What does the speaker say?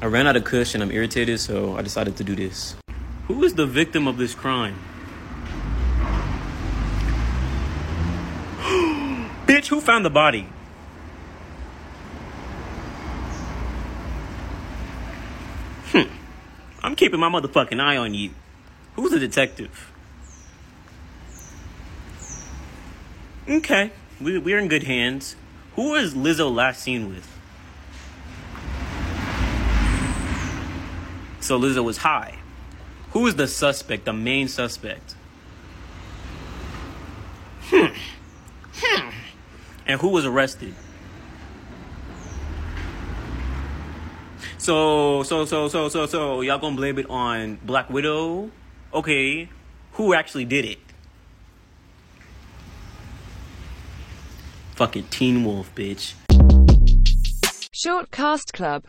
I ran out of kush and I'm irritated, so I decided to do this. Who is the victim of this crime? Bitch, who found the body? Hmm. I'm keeping my motherfucking eye on you. Who's the detective? Okay, we, we're in good hands. Who was Lizzo last seen with? So Lizzo was high. Who is the suspect, the main suspect? Hmm. Hmm. And who was arrested? So, so, so, so, so, so, y'all gonna blame it on Black Widow? Okay, who actually did it? Fucking Teen Wolf, bitch. Short Cast Club